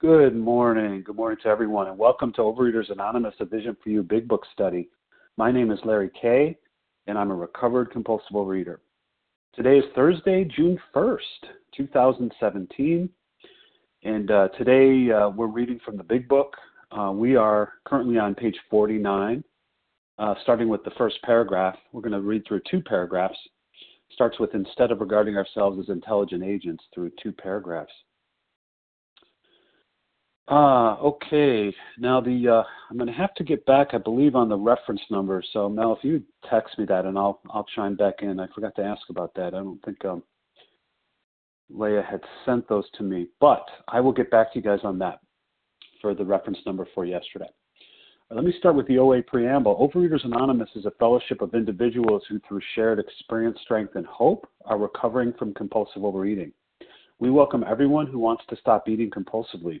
Good morning. Good morning to everyone, and welcome to Overeaters Anonymous, a Vision for You Big Book study. My name is Larry Kay, and I'm a recovered compulsive overeater. Today is Thursday, June 1st, 2017, and uh, today uh, we're reading from the Big Book. Uh, we are currently on page 49, uh, starting with the first paragraph. We're going to read through two paragraphs. Starts with instead of regarding ourselves as intelligent agents through two paragraphs. Ah, okay. Now the uh, I'm going to have to get back, I believe, on the reference number. So Mel, if you text me that, and I'll I'll chime back in. I forgot to ask about that. I don't think um, Leah had sent those to me, but I will get back to you guys on that for the reference number for yesterday. Let me start with the OA preamble. Overeaters Anonymous is a fellowship of individuals who, through shared experience, strength, and hope, are recovering from compulsive overeating. We welcome everyone who wants to stop eating compulsively.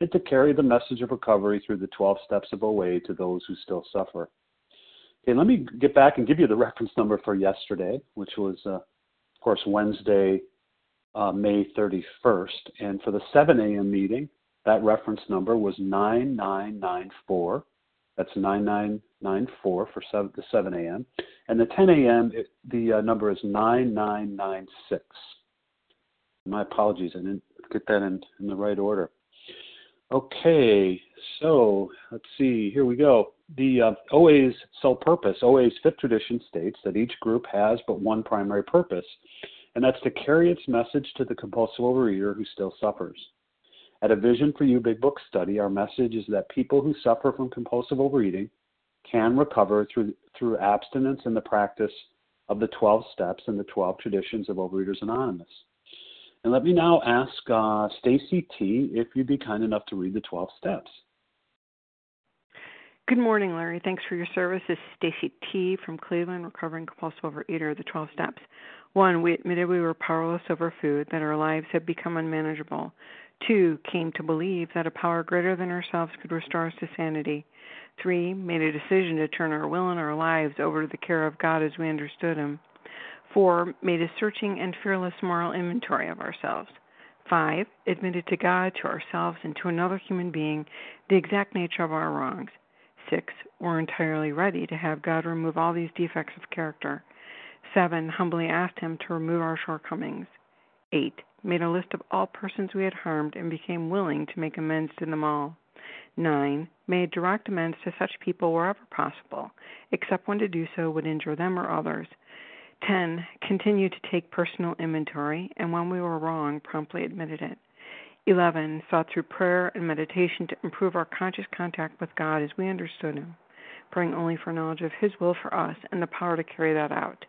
and to carry the message of recovery through the 12 steps of OA to those who still suffer. Okay, let me get back and give you the reference number for yesterday, which was, uh, of course, Wednesday, uh, May 31st. And for the 7 a.m. meeting, that reference number was 9994. That's 9994 for 7, the 7 a.m. And the 10 a.m., the uh, number is 9996. My apologies, I didn't get that in, in the right order. Okay, so let's see, here we go. The uh, OA's sole purpose, OA's fifth tradition states that each group has but one primary purpose, and that's to carry its message to the compulsive overeater who still suffers. At a Vision for You Big Book study, our message is that people who suffer from compulsive overeating can recover through, through abstinence and the practice of the 12 steps and the 12 traditions of Overeaters Anonymous. And let me now ask uh, Stacy T if you'd be kind enough to read the 12 steps. Good morning, Larry. Thanks for your service. This is Stacy T from Cleveland, recovering compulsive overeater. Of the 12 steps. One, we admitted we were powerless over food, that our lives had become unmanageable. Two, came to believe that a power greater than ourselves could restore us to sanity. Three, made a decision to turn our will and our lives over to the care of God as we understood Him. Four, made a searching and fearless moral inventory of ourselves. Five, admitted to God, to ourselves, and to another human being the exact nature of our wrongs. Six, were entirely ready to have God remove all these defects of character. Seven, humbly asked Him to remove our shortcomings. Eight, made a list of all persons we had harmed and became willing to make amends to them all. 9. Made direct amends to such people wherever possible, except when to do so would injure them or others. 10. Continued to take personal inventory, and when we were wrong, promptly admitted it. 11. Sought through prayer and meditation to improve our conscious contact with God as we understood Him, praying only for knowledge of His will for us and the power to carry that out.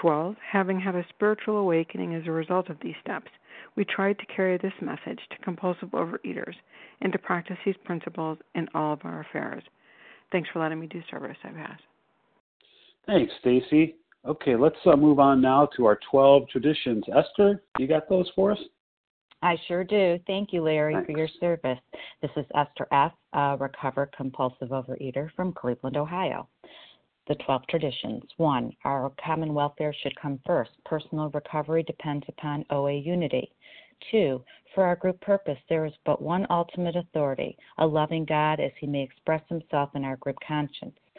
12. Having had a spiritual awakening as a result of these steps, we tried to carry this message to compulsive overeaters and to practice these principles in all of our affairs. Thanks for letting me do service. I pass. Thanks, Stacy. Okay, let's uh, move on now to our 12 traditions. Esther, you got those for us? I sure do. Thank you, Larry, Thanks. for your service. This is Esther F., a recovered compulsive overeater from Cleveland, Ohio. The 12 traditions. One, our common welfare should come first. Personal recovery depends upon OA unity. Two, for our group purpose, there is but one ultimate authority, a loving God as he may express himself in our group conscience.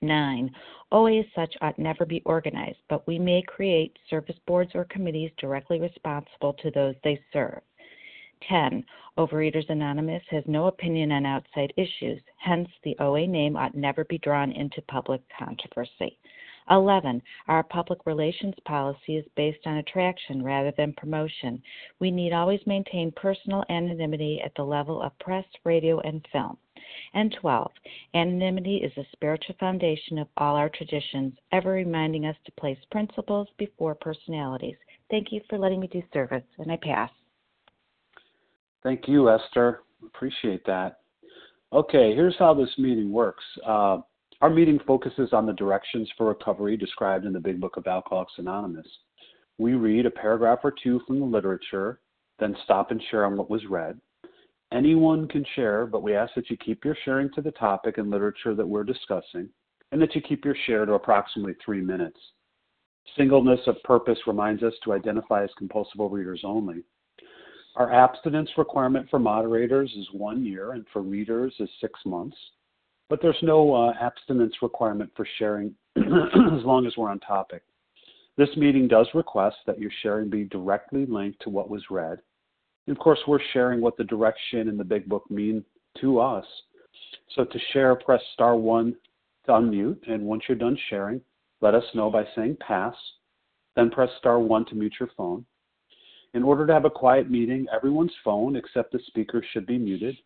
9. OA as such ought never be organized, but we may create service boards or committees directly responsible to those they serve. 10. Overeaters Anonymous has no opinion on outside issues, hence, the OA name ought never be drawn into public controversy. 11. Our public relations policy is based on attraction rather than promotion. We need always maintain personal anonymity at the level of press, radio, and film. And 12. Anonymity is the spiritual foundation of all our traditions, ever reminding us to place principles before personalities. Thank you for letting me do service, and I pass. Thank you, Esther. Appreciate that. Okay, here's how this meeting works. Uh, our meeting focuses on the directions for recovery described in the Big Book of Alcoholics Anonymous. We read a paragraph or two from the literature, then stop and share on what was read. Anyone can share, but we ask that you keep your sharing to the topic and literature that we're discussing, and that you keep your share to approximately three minutes. Singleness of purpose reminds us to identify as compulsive readers only. Our abstinence requirement for moderators is one year, and for readers is six months but there's no uh, abstinence requirement for sharing as long as we're on topic. This meeting does request that your sharing be directly linked to what was read. And of course, we're sharing what the direction in the big book mean to us. So to share, press star one to unmute. And once you're done sharing, let us know by saying pass. Then press star one to mute your phone. In order to have a quiet meeting, everyone's phone except the speaker should be muted.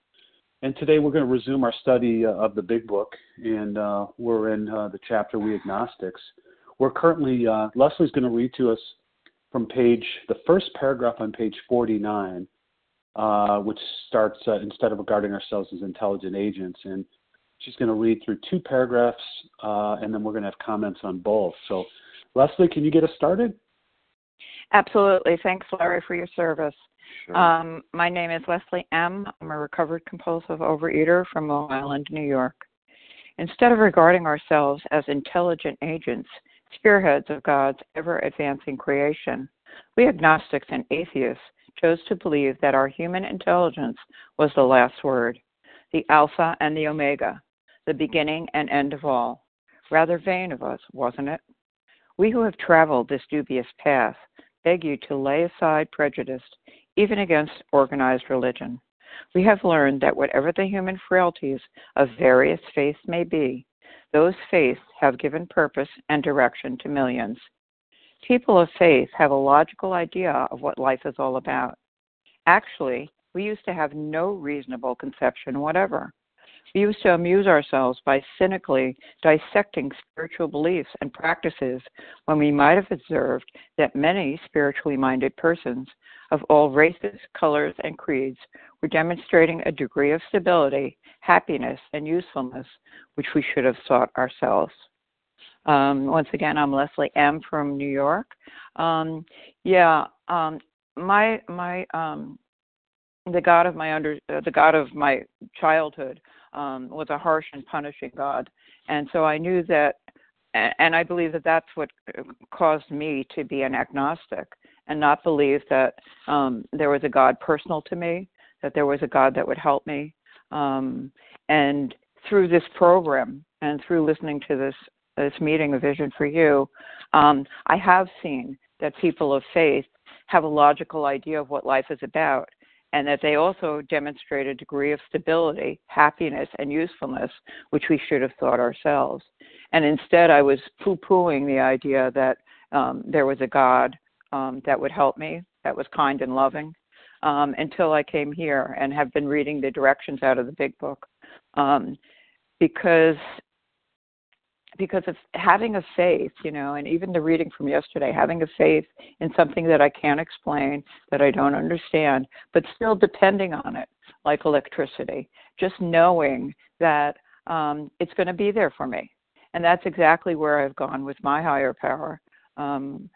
And today we're going to resume our study uh, of the Big Book, and uh, we're in uh, the chapter We Agnostics. We're currently, uh, Leslie's going to read to us from page, the first paragraph on page 49, uh, which starts uh, instead of regarding ourselves as intelligent agents. And she's going to read through two paragraphs, and then we're going to have comments on both. So, Leslie, can you get us started? Absolutely. Thanks, Larry, for your service. Sure. Um, my name is Leslie M. I'm a recovered compulsive overeater from Long Island, New York. Instead of regarding ourselves as intelligent agents, spearheads of God's ever advancing creation, we agnostics and atheists chose to believe that our human intelligence was the last word, the Alpha and the Omega, the beginning and end of all. Rather vain of us, wasn't it? We who have traveled this dubious path beg you to lay aside prejudice even against organized religion. We have learned that whatever the human frailties of various faiths may be, those faiths have given purpose and direction to millions. People of faith have a logical idea of what life is all about. Actually, we used to have no reasonable conception whatever. We used to amuse ourselves by cynically dissecting spiritual beliefs and practices when we might have observed that many spiritually minded persons of all races, colors, and creeds were demonstrating a degree of stability, happiness, and usefulness which we should have sought ourselves. Um, once again, I'm Leslie M. from New York. Um, yeah, um, my my um, the God of my under uh, the God of my childhood um, was a harsh and punishing God, and so I knew that, and I believe that that's what caused me to be an agnostic and not believe that um, there was a God personal to me, that there was a God that would help me, um, and through this program and through listening to this this meeting, a vision for you, um, I have seen that people of faith have a logical idea of what life is about and that they also demonstrate a degree of stability, happiness, and usefulness, which we should have thought ourselves. And instead, I was poo pooing the idea that um, there was a God um, that would help me, that was kind and loving, um, until I came here and have been reading the directions out of the big book. Um, because because of having a faith, you know, and even the reading from yesterday, having a faith in something that I can't explain, that I don't understand, but still depending on it, like electricity, just knowing that um, it's going to be there for me. And that's exactly where I've gone with my higher power. Um,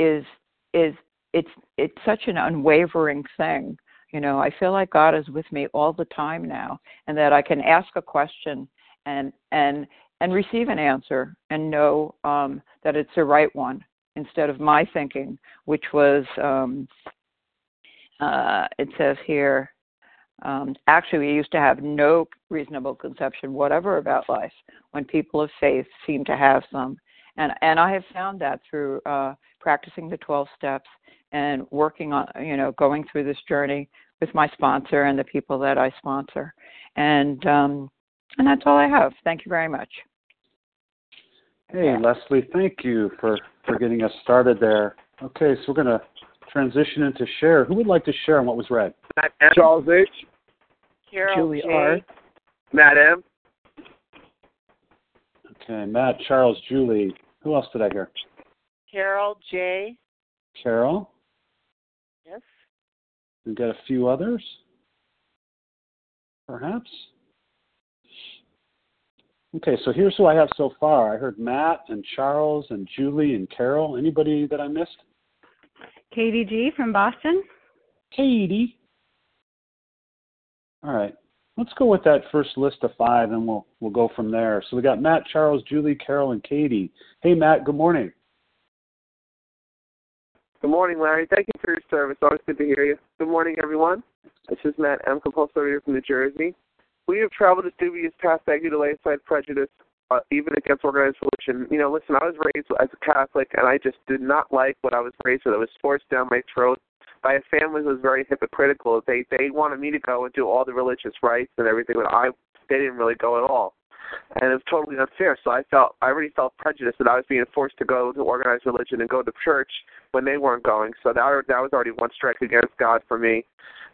is is it's it's such an unwavering thing. You know, I feel like God is with me all the time now, and that I can ask a question and and and receive an answer and know um, that it's the right one instead of my thinking, which was um, uh, it says here, um, actually, we used to have no reasonable conception whatever about life when people of faith seem to have some. And, and I have found that through uh, practicing the 12 steps and working on, you know, going through this journey with my sponsor and the people that I sponsor. And, um, and that's all I have. Thank you very much. Hey, Leslie, thank you for, for getting us started there. Okay, so we're going to transition into share. Who would like to share on what was read? Matt M. Charles H. Carol Julie J. R. Matt M. Okay, Matt, Charles, Julie. Who else did I hear? Carol J. Carol. Yes. We've got a few others, perhaps. Okay, so here's who I have so far. I heard Matt and Charles and Julie and Carol. Anybody that I missed? Katie G from Boston. Katie. All right. Let's go with that first list of five and we'll we'll go from there. So we got Matt, Charles, Julie, Carol, and Katie. Hey Matt, good morning. Good morning, Larry. Thank you for your service. Always good to hear you. Good morning, everyone. This is Matt M. here from New Jersey. We have traveled a dubious path you to lay aside prejudice, uh, even against organized religion. You know, listen, I was raised as a Catholic, and I just did not like what I was raised with. It was forced down my throat by a family was very hypocritical. They they wanted me to go and do all the religious rites and everything, but I they didn't really go at all, and it was totally unfair. So I felt I already felt prejudiced that I was being forced to go to organized religion and go to church when they weren't going. So that that was already one strike against God for me.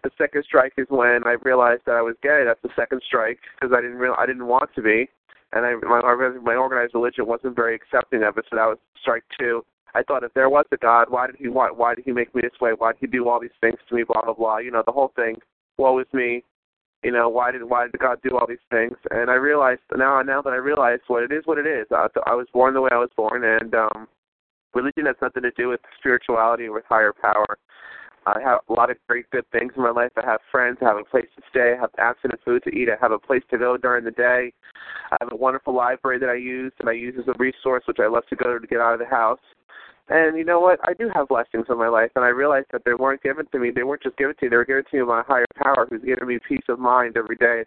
The second strike is when I realized that I was gay. That's the second strike because I didn't real I didn't want to be, and I my my organized religion wasn't very accepting of it. So that was strike two. I thought if there was a God, why did he why why did he make me this way? Why did he do all these things to me? Blah blah blah. You know the whole thing. Woe is me. You know why did why did God do all these things? And I realized now now that I realized what it is, what it is. I, I was born the way I was born, and um, religion has nothing to do with spirituality or with higher power. I have a lot of great good things in my life. I have friends. I have a place to stay. I have abstinent food to eat. I have a place to go during the day. I have a wonderful library that I use and I use as a resource, which I love to go to get out of the house. And you know what? I do have blessings in my life, and I realized that they weren't given to me. They weren't just given to me. They were given to me by a higher power, who's giving me peace of mind every day.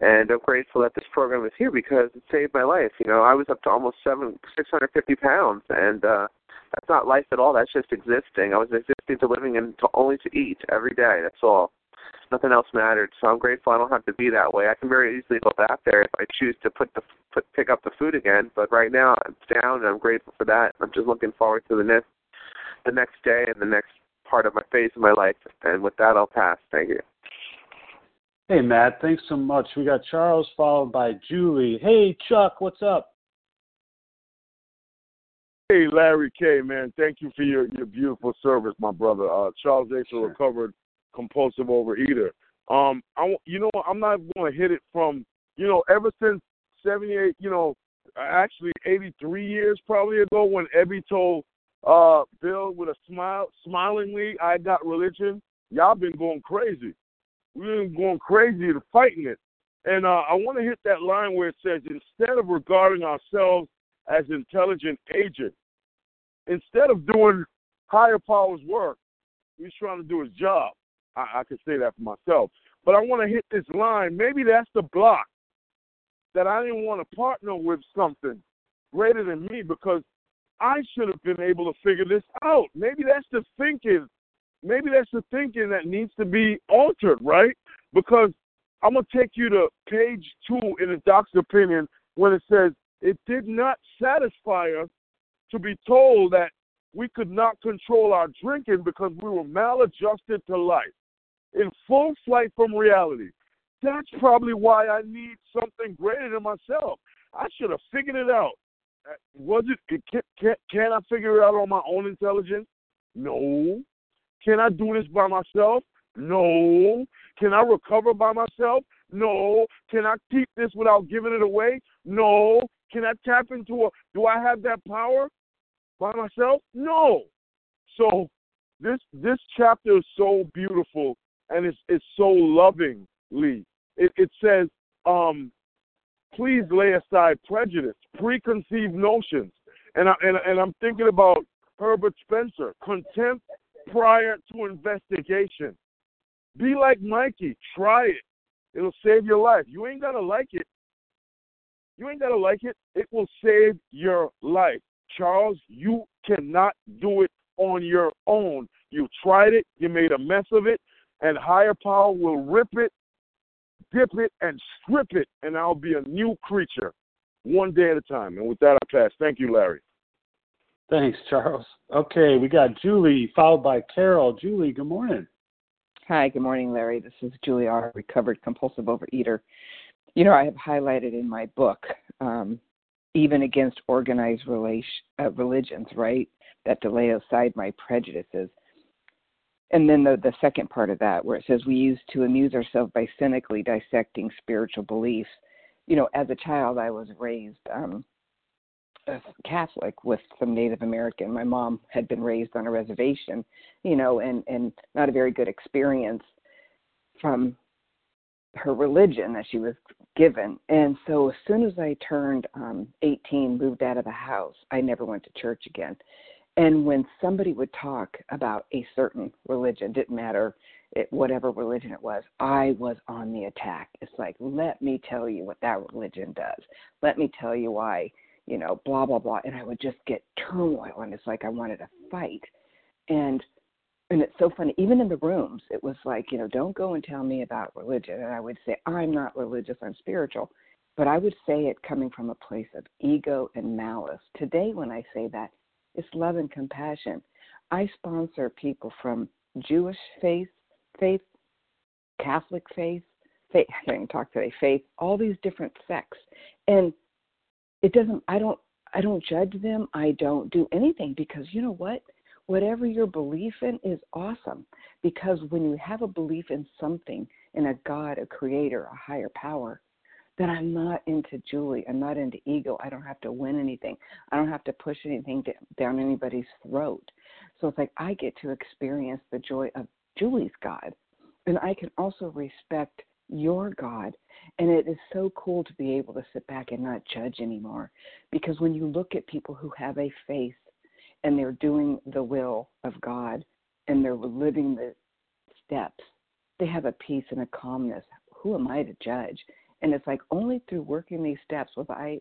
And I'm grateful that this program is here because it saved my life. You know, I was up to almost seven, six hundred fifty pounds, and uh, that's not life at all. That's just existing. I was existing to living and to only to eat every day. That's all. Nothing else mattered. So I'm grateful I don't have to be that way. I can very easily go back there if I choose to put the put pick up the food again. But right now I'm down, and I'm grateful for that. I'm just looking forward to the next the next day and the next part of my phase of my life. And with that, I'll pass. Thank you. Hey Matt, thanks so much. We got Charles followed by Julie. Hey Chuck, what's up? Hey, Larry K, man, thank you for your, your beautiful service, my brother. Uh, Charles H, a recovered compulsive overeater. Um, I, you know, I'm not going to hit it from, you know, ever since 78, you know, actually 83 years probably ago when Ebby told uh, Bill with a smile, smilingly, I got religion. Y'all been going crazy. We've been going crazy to fighting it. And uh, I want to hit that line where it says, instead of regarding ourselves as intelligent agents, Instead of doing higher powers work, he's trying to do his job. I, I can say that for myself. But I want to hit this line. Maybe that's the block that I didn't want to partner with something greater than me because I should have been able to figure this out. Maybe that's the thinking. Maybe that's the thinking that needs to be altered, right? Because I'm going to take you to page two in the doc's opinion when it says it did not satisfy us to be told that we could not control our drinking because we were maladjusted to life, in full flight from reality. That's probably why I need something greater than myself. I should have figured it out. Uh, was it? Can, can, can I figure it out on my own intelligence? No. Can I do this by myself? No. Can I recover by myself? No. Can I keep this without giving it away? No. Can I tap into a? Do I have that power by myself? No. So this this chapter is so beautiful and it's it's so lovingly. It it says, um, please lay aside prejudice, preconceived notions, and I and, and I'm thinking about Herbert Spencer. Contempt prior to investigation. Be like Mikey. Try it. It'll save your life. You ain't gotta like it. You ain't gotta like it. It will save your life. Charles, you cannot do it on your own. You tried it, you made a mess of it, and higher power will rip it, dip it, and strip it, and I'll be a new creature one day at a time. And with that, I pass. Thank you, Larry. Thanks, Charles. Okay, we got Julie followed by Carol. Julie, good morning. Hi, good morning, Larry. This is Julie R., recovered compulsive overeater. You know, I have highlighted in my book, um, even against organized relation, uh, religions, right, that to lay aside my prejudices. And then the, the second part of that, where it says we used to amuse ourselves by cynically dissecting spiritual beliefs. You know, as a child, I was raised um, Catholic with some Native American. My mom had been raised on a reservation, you know, and and not a very good experience from her religion that she was given. And so as soon as I turned um 18, moved out of the house, I never went to church again. And when somebody would talk about a certain religion, didn't matter it, whatever religion it was, I was on the attack. It's like, let me tell you what that religion does. Let me tell you why, you know, blah blah blah. And I would just get turmoil, and it's like I wanted to fight. And and it's so funny. Even in the rooms, it was like, you know, don't go and tell me about religion. And I would say, I'm not religious. I'm spiritual. But I would say it coming from a place of ego and malice. Today, when I say that, it's love and compassion. I sponsor people from Jewish faith, faith, Catholic faith, faith. I can't talk today. Faith, all these different sects, and it doesn't. I don't. I don't judge them. I don't do anything because you know what? Whatever your belief in is awesome. Because when you have a belief in something, in a God, a creator, a higher power, that I'm not into Julie. I'm not into ego. I don't have to win anything. I don't have to push anything down anybody's throat. So it's like I get to experience the joy of Julie's God. And I can also respect your God. And it is so cool to be able to sit back and not judge anymore. Because when you look at people who have a faith and they're doing the will of God and they're living the steps, they have a peace and a calmness. Who am I to judge? And it's like only through working these steps was i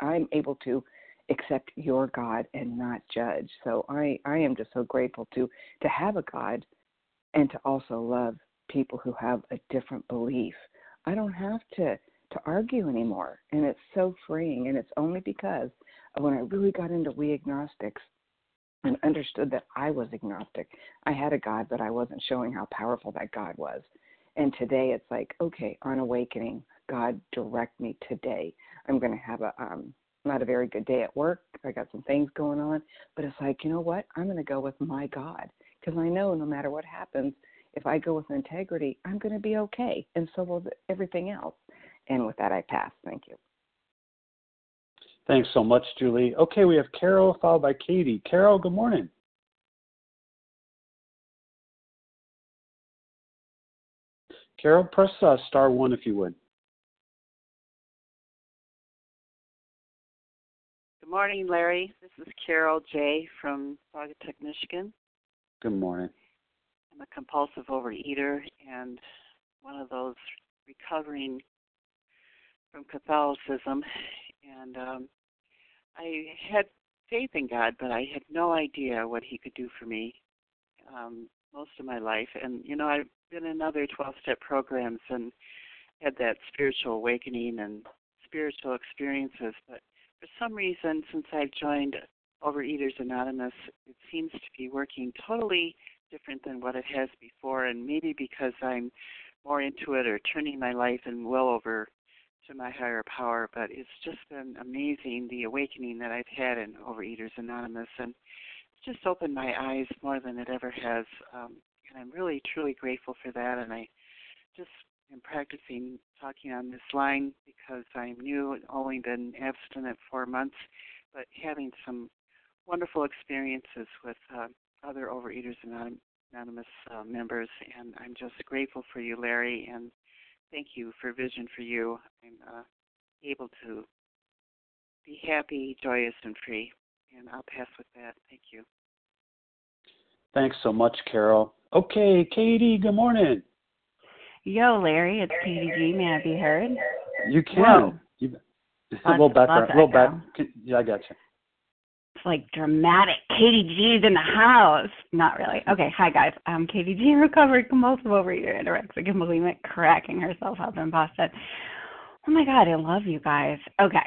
i'm able to accept your god and not judge. So i i am just so grateful to to have a god and to also love people who have a different belief. I don't have to to argue anymore and it's so freeing and it's only because when i really got into we agnostics and understood that i was agnostic i had a god but i wasn't showing how powerful that god was. And today it's like okay on awakening God direct me today. I'm going to have a um not a very good day at work. I got some things going on, but it's like, you know what? I'm going to go with my God because I know no matter what happens, if I go with integrity, I'm going to be okay, and so will everything else. And with that, I pass. Thank you. Thanks so much, Julie. Okay, we have Carol followed by Katie. Carol, good morning. Carol, press uh, star one if you would. Morning, Larry. This is Carol J. from Saugatuck, Michigan. Good morning. I'm a compulsive overeater and one of those recovering from Catholicism. And um, I had faith in God, but I had no idea what He could do for me um, most of my life. And, you know, I've been in other 12 step programs and had that spiritual awakening and spiritual experiences, but for some reason, since I've joined Overeaters Anonymous, it seems to be working totally different than what it has before, and maybe because I'm more into it or turning my life and will over to my higher power. But it's just been amazing the awakening that I've had in Overeaters Anonymous, and it's just opened my eyes more than it ever has. Um, and I'm really, truly grateful for that. And I just am practicing talking on this line because I'm new, and only been abstinent four months, but having some wonderful experiences with uh, other Overeaters and Anonymous uh, members, and I'm just grateful for you, Larry, and thank you for Vision for You. I'm uh, able to be happy, joyous, and free. And I'll pass with that. Thank you. Thanks so much, Carol. Okay, Katie, good morning. Yo, Larry, it's Katie G. May I be heard? You can. You, a little background. A little back. Yeah, I got you. It's like dramatic. Katie G's in the house. Not really. Okay, hi guys. I'm Katie G, recovered compulsive overeater, anorexic, and bulimic, cracking herself up in Boston. Oh my God, I love you guys. Okay.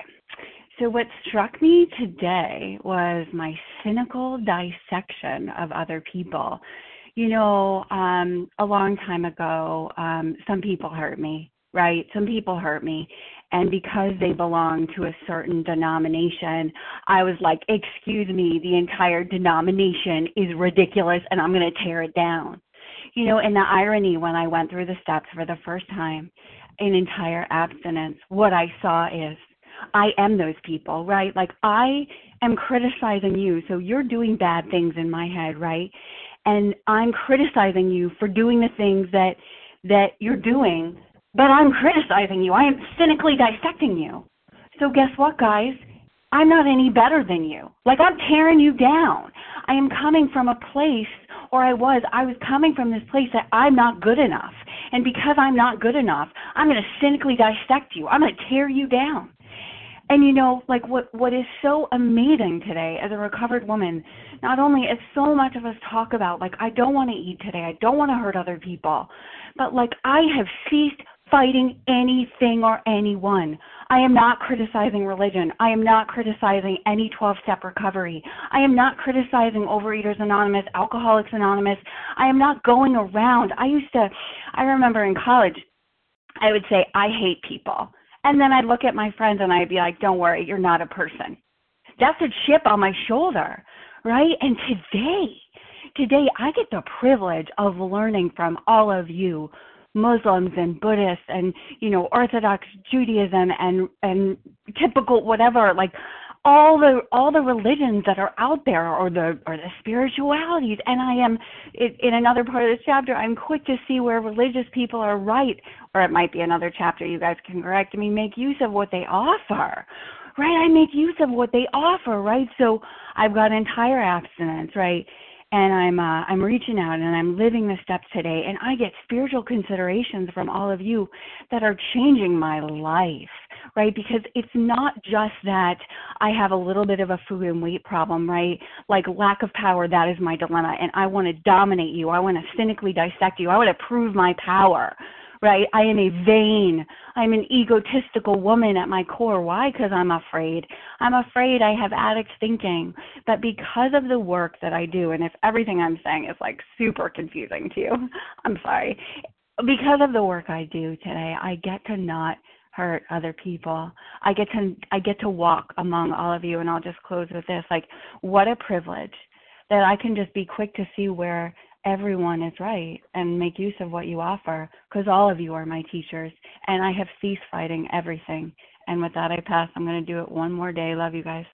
So, what struck me today was my cynical dissection of other people. You know, um, a long time ago, um, some people hurt me, right? Some people hurt me. And because they belong to a certain denomination, I was like, excuse me, the entire denomination is ridiculous and I'm going to tear it down. You know, and the irony when I went through the steps for the first time in entire abstinence, what I saw is I am those people, right? Like I am criticizing you, so you're doing bad things in my head, right? And I'm criticizing you for doing the things that that you're doing, but I'm criticizing you. I am cynically dissecting you. So guess what, guys? I'm not any better than you. Like I'm tearing you down. I am coming from a place or I was, I was coming from this place that I'm not good enough. And because I'm not good enough, I'm going to cynically dissect you. I'm going to tear you down. And you know, like what what is so amazing today as a recovered woman, not only is so much of us talk about like I don't want to eat today, I don't want to hurt other people, but like I have ceased fighting anything or anyone. I am not criticizing religion. I am not criticizing any 12 step recovery. I am not criticizing Overeaters Anonymous, Alcoholics Anonymous. I am not going around. I used to, I remember in college, I would say, I hate people. And then I'd look at my friends and I'd be like, don't worry, you're not a person. That's a chip on my shoulder, right? And today, today I get the privilege of learning from all of you Muslims and Buddhists and you know Orthodox Judaism and and typical whatever like all the all the religions that are out there or the or the spiritualities. And i am in another part of this chapter i'm quick to see where religious people are right. Or it might be another chapter you guys can correct me make use of what they offer right i make use of what they offer right so i've got entire abstinence right and I'm uh, I'm reaching out and I'm living the steps today, and I get spiritual considerations from all of you that are changing my life, right? Because it's not just that I have a little bit of a food and weight problem, right? Like lack of power, that is my dilemma, and I want to dominate you. I want to cynically dissect you. I want to prove my power right? I am a vain, I'm an egotistical woman at my core. Why? Because I'm afraid. I'm afraid I have addict thinking. But because of the work that I do, and if everything I'm saying is like super confusing to you, I'm sorry. Because of the work I do today, I get to not hurt other people. I get to I get to walk among all of you and I'll just close with this. Like what a privilege that I can just be quick to see where everyone is right and make use of what you offer because all of you are my teachers and I have ceased fighting everything. And with that, I pass. I'm going to do it one more day. Love you guys.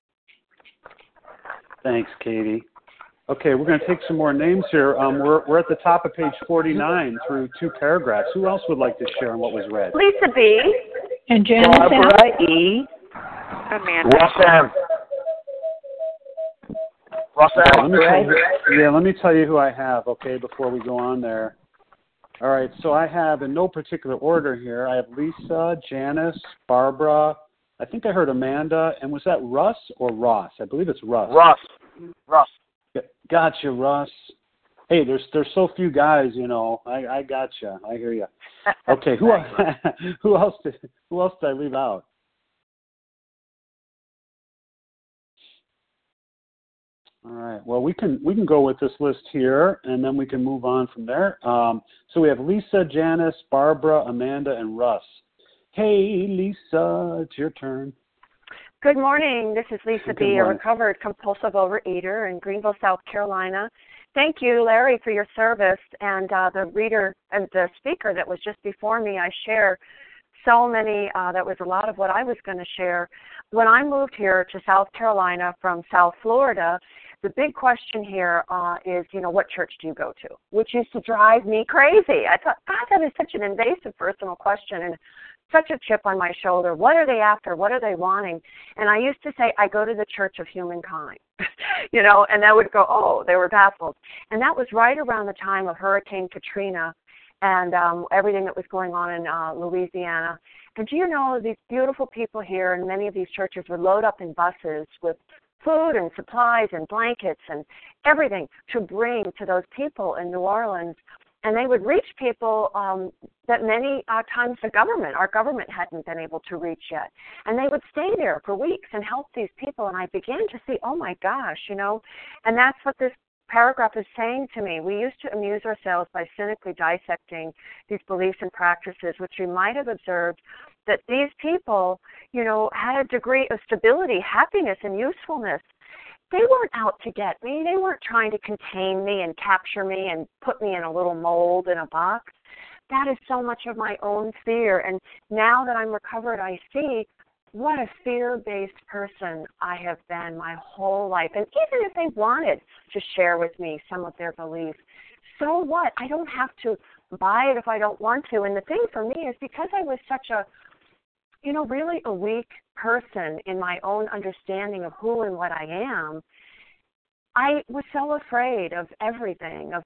Thanks, Katie. Okay, we're going to take some more names here. Um, we're, we're at the top of page 49 through two paragraphs. Who else would like to share on what was read? Lisa B. And Janice Barbara E. Amanda. Let me you, yeah, let me tell you who I have, okay, before we go on there. All right, so I have in no particular order here. I have Lisa, Janice, Barbara. I think I heard Amanda, and was that Russ or Ross? I believe it's Russ. Russ. Russ. Gotcha, Russ. Hey, there's there's so few guys, you know. I I gotcha. I hear you. Okay, who else, who else did who else did I leave out? All right. Well, we can we can go with this list here, and then we can move on from there. Um, so we have Lisa, Janice, Barbara, Amanda, and Russ. Hey, Lisa, it's your turn. Good morning. This is Lisa B., a recovered compulsive overeater in Greenville, South Carolina. Thank you, Larry, for your service. And uh, the reader and the speaker that was just before me, I share so many, uh, that was a lot of what I was going to share. When I moved here to South Carolina from South Florida, the big question here uh, is, you know, what church do you go to? Which used to drive me crazy. I thought, God, that is such an invasive personal question and such a chip on my shoulder. What are they after? What are they wanting? And I used to say, I go to the Church of Humankind. you know, and that would go, oh, they were baffled. And that was right around the time of Hurricane Katrina and um, everything that was going on in uh, Louisiana. And do you know these beautiful people here, and many of these churches would load up in buses with food and supplies and blankets and everything to bring to those people in New Orleans. And they would reach people um, that many uh, times the government, our government, hadn't been able to reach yet. And they would stay there for weeks and help these people. And I began to see, oh my gosh, you know, and that's what this paragraph is saying to me. We used to amuse ourselves by cynically dissecting these beliefs and practices, which we might have observed that these people, you know, had a degree of stability, happiness, and usefulness. They weren't out to get me. They weren't trying to contain me and capture me and put me in a little mold in a box. That is so much of my own fear. And now that I'm recovered, I see what a fear based person I have been my whole life. And even if they wanted to share with me some of their beliefs, so what? I don't have to buy it if I don't want to. And the thing for me is because I was such a, you know, really a weak person in my own understanding of who and what I am, I was so afraid of everything, of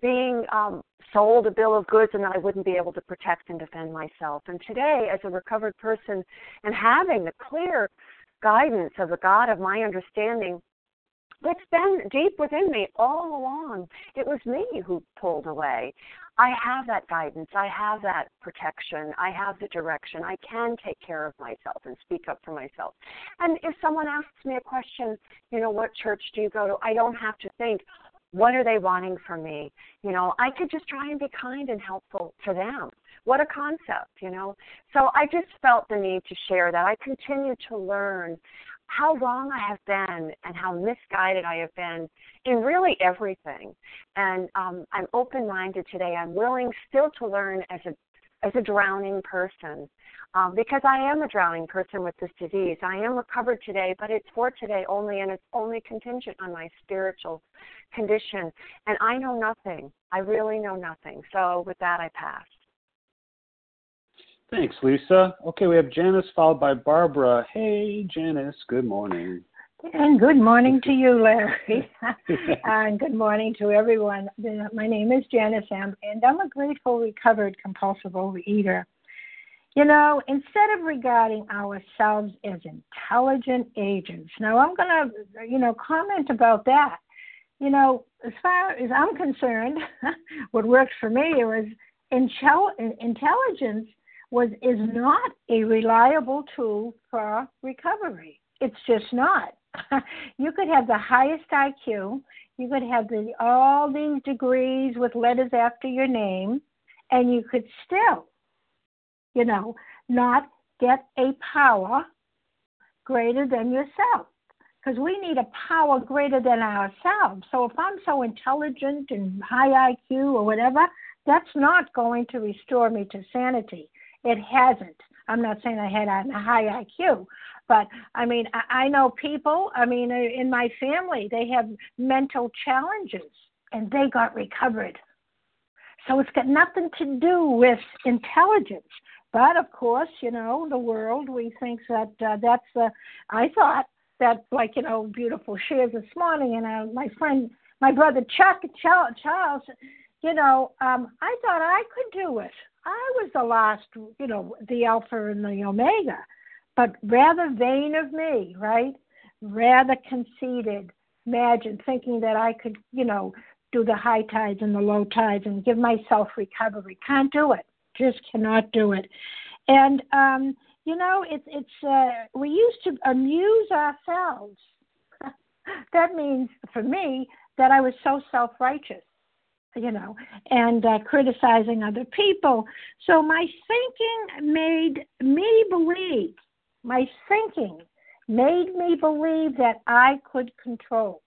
being um, sold a bill of goods and that I wouldn't be able to protect and defend myself. And today, as a recovered person and having the clear guidance of the God of my understanding, that's been deep within me all along. It was me who pulled away. I have that guidance. I have that protection. I have the direction. I can take care of myself and speak up for myself. And if someone asks me a question, you know, what church do you go to? I don't have to think, what are they wanting from me? You know, I could just try and be kind and helpful to them. What a concept, you know. So I just felt the need to share that. I continue to learn how wrong I have been and how misguided I have been in really everything. And um, I'm open minded today. I'm willing still to learn as a as a drowning person um, because I am a drowning person with this disease. I am recovered today, but it's for today only, and it's only contingent on my spiritual condition. And I know nothing. I really know nothing. So with that, I pass. Thanks, Lisa. Okay, we have Janice followed by Barbara. Hey, Janice, good morning. And good morning to you, Larry. and good morning to everyone. My name is Janice and I'm a grateful, recovered, compulsive overeater. You know, instead of regarding ourselves as intelligent agents, now I'm going to, you know, comment about that. You know, as far as I'm concerned, what works for me was intelligence was is not a reliable tool for recovery. It's just not. you could have the highest IQ, you could have the, all these degrees with letters after your name, and you could still, you know, not get a power greater than yourself. Because we need a power greater than ourselves. So if I'm so intelligent and high IQ or whatever, that's not going to restore me to sanity. It hasn't. I'm not saying I had a high IQ, but I mean, I, I know people, I mean, uh, in my family, they have mental challenges and they got recovered. So it's got nothing to do with intelligence. But of course, you know, the world, we think that uh, that's, uh, I thought that, like, you know, beautiful shares this morning, and uh, my friend, my brother Chuck, Charles, you know, um, I thought I could do it. I was the last, you know, the Alpha and the Omega, but rather vain of me, right? Rather conceited. Imagine thinking that I could, you know, do the high tides and the low tides and give myself recovery. Can't do it. Just cannot do it. And um, you know, it's it's uh, we used to amuse ourselves. that means for me that I was so self righteous you know, and uh, criticizing other people. So my thinking made me believe, my thinking made me believe that I could control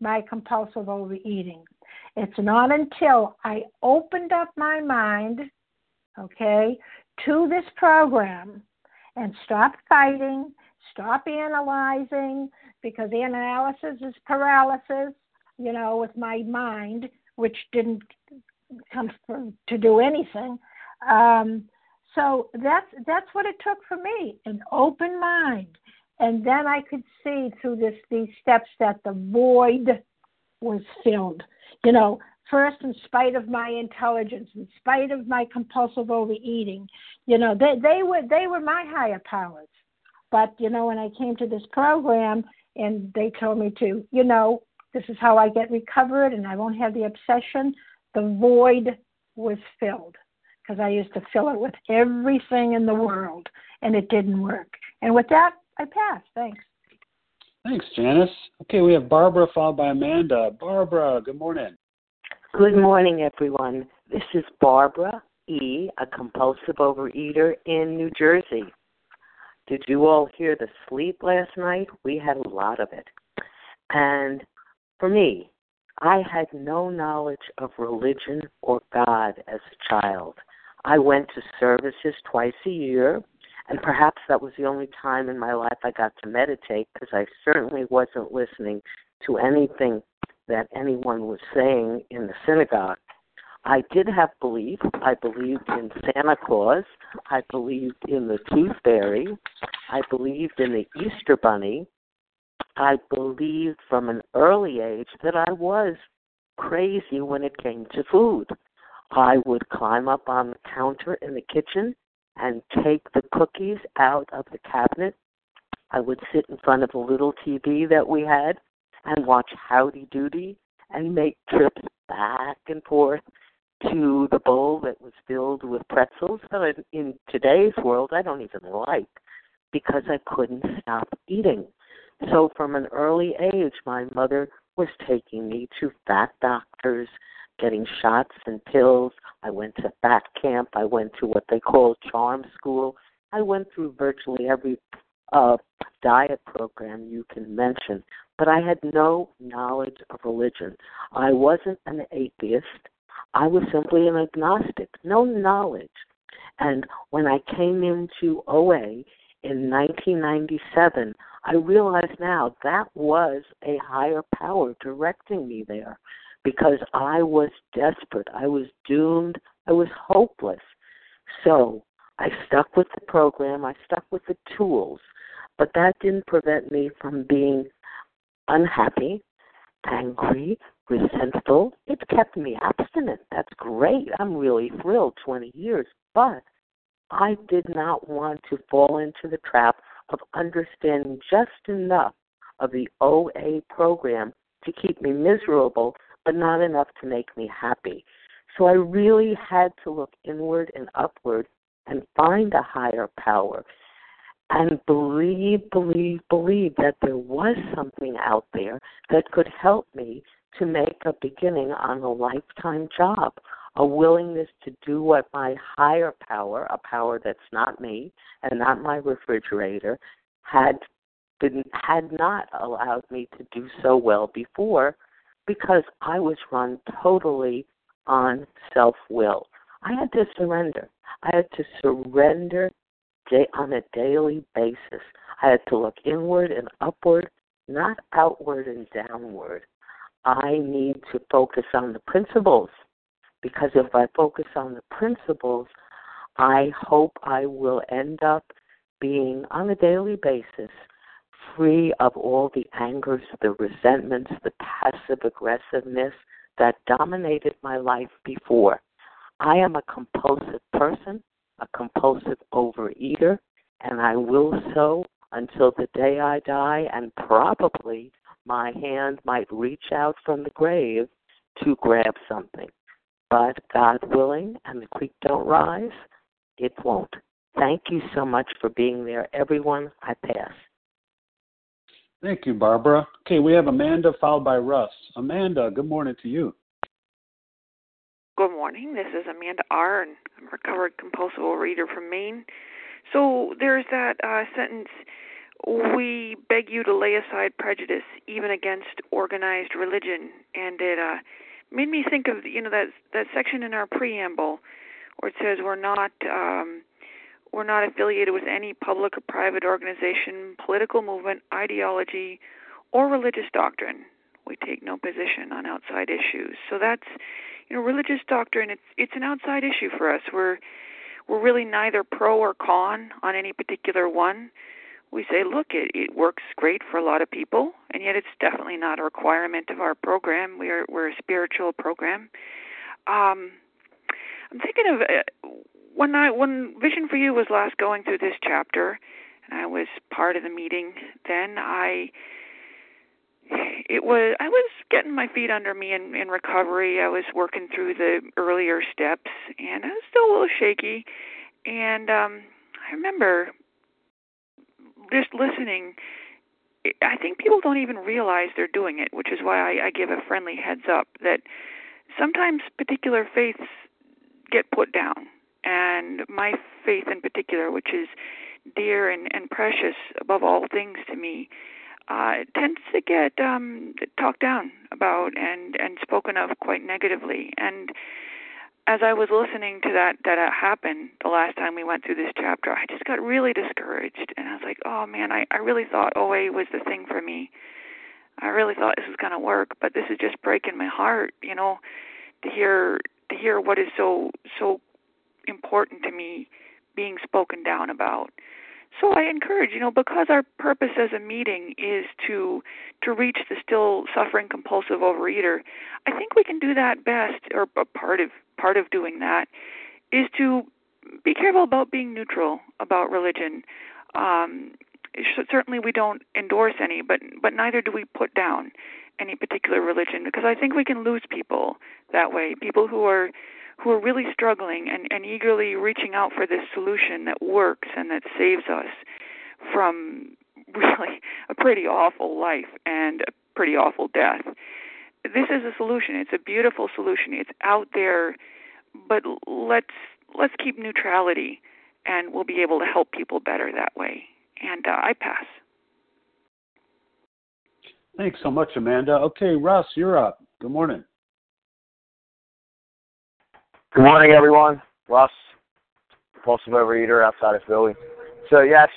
my compulsive overeating. It's not until I opened up my mind, okay, to this program and stopped fighting, stop analyzing, because analysis is paralysis, you know, with my mind which didn't come to do anything. Um, so that's that's what it took for me an open mind And then I could see through this these steps that the void was filled. You know, first in spite of my intelligence, in spite of my compulsive overeating, you know, they, they were they were my higher powers. But, you know, when I came to this program and they told me to, you know, this is how I get recovered and I won't have the obsession, the void was filled because I used to fill it with everything in the world and it didn't work. And with that, I pass. Thanks. Thanks, Janice. Okay, we have Barbara followed by Amanda. Barbara, good morning. Good morning, everyone. This is Barbara E., a compulsive overeater in New Jersey. Did you all hear the sleep last night? We had a lot of it. And for me, I had no knowledge of religion or God as a child. I went to services twice a year and perhaps that was the only time in my life I got to meditate because I certainly wasn't listening to anything that anyone was saying in the synagogue. I did have belief. I believed in Santa Claus. I believed in the Tooth Fairy. I believed in the Easter Bunny. I believed from an early age that I was crazy when it came to food. I would climb up on the counter in the kitchen and take the cookies out of the cabinet. I would sit in front of a little TV that we had and watch Howdy Doody and make trips back and forth to the bowl that was filled with pretzels that in today's world I don't even like because I couldn't stop eating. So from an early age, my mother was taking me to fat doctors getting shots and pills. I went to fat camp. I went to what they call charm school. I went through virtually every uh, diet program you can mention, but I had no knowledge of religion. I wasn't an atheist. I was simply an agnostic, no knowledge. And when I came into OA in 1997, I realize now that was a higher power directing me there because I was desperate. I was doomed. I was hopeless. So I stuck with the program. I stuck with the tools. But that didn't prevent me from being unhappy, angry, resentful. It kept me abstinent. That's great. I'm really thrilled 20 years. But I did not want to fall into the trap of understanding just enough of the OA program to keep me miserable but not enough to make me happy. So I really had to look inward and upward and find a higher power and believe, believe, believe that there was something out there that could help me to make a beginning on a lifetime job, a willingness to do what my higher power, a power that's not me and not my refrigerator, had been had not allowed me to do so well before because I was run totally on self will. I had to surrender. I had to surrender day, on a daily basis. I had to look inward and upward, not outward and downward. I need to focus on the principles because if I focus on the principles, I hope I will end up being on a daily basis free of all the angers, the resentments, the passive aggressiveness that dominated my life before. I am a compulsive person, a compulsive overeater, and I will so until the day I die, and probably my hand might reach out from the grave to grab something. But God willing, and the creek don't rise, it won't. Thank you so much for being there, everyone. I pass. Thank you, Barbara. Okay, we have Amanda followed by Russ. Amanda, good morning to you. Good morning. This is Amanda R. and I'm a recovered compulsive reader from Maine. So there's that uh, sentence we beg you to lay aside prejudice even against organized religion and it uh made me think of you know that that section in our preamble where it says we're not um we're not affiliated with any public or private organization, political movement, ideology, or religious doctrine. We take no position on outside issues. So that's, you know, religious doctrine. It's it's an outside issue for us. We're we're really neither pro or con on any particular one. We say, look, it, it works great for a lot of people, and yet it's definitely not a requirement of our program. We're we're a spiritual program. Um, I'm thinking of uh, when I when Vision for You was last going through this chapter, and I was part of the meeting. Then I it was I was getting my feet under me in, in recovery. I was working through the earlier steps, and I was still a little shaky. And um, I remember just listening. I think people don't even realize they're doing it, which is why I, I give a friendly heads up that sometimes particular faiths get put down, and my faith in particular, which is dear and, and precious above all things to me, uh, tends to get um, talked down about and and spoken of quite negatively. And as I was listening to that that uh, happen the last time we went through this chapter, I just got really discouraged, and I was like, "Oh man, I I really thought OA was the thing for me. I really thought this was going to work, but this is just breaking my heart, you know, to hear to hear what is so so important to me being spoken down about." So I encourage, you know, because our purpose as a meeting is to to reach the still suffering compulsive overeater, I think we can do that best, or a part of part of doing that is to be careful about being neutral about religion. Um, certainly, we don't endorse any, but but neither do we put down any particular religion because I think we can lose people that way. People who are who are really struggling and, and eagerly reaching out for this solution that works and that saves us from really a pretty awful life and a pretty awful death. This is a solution. It's a beautiful solution. It's out there, but let's let's keep neutrality, and we'll be able to help people better that way. And uh, I pass. Thanks so much, Amanda. Okay, Russ, you're up. Good morning. Good morning, everyone. Russ, compulsive overeater outside of Philly. So yes,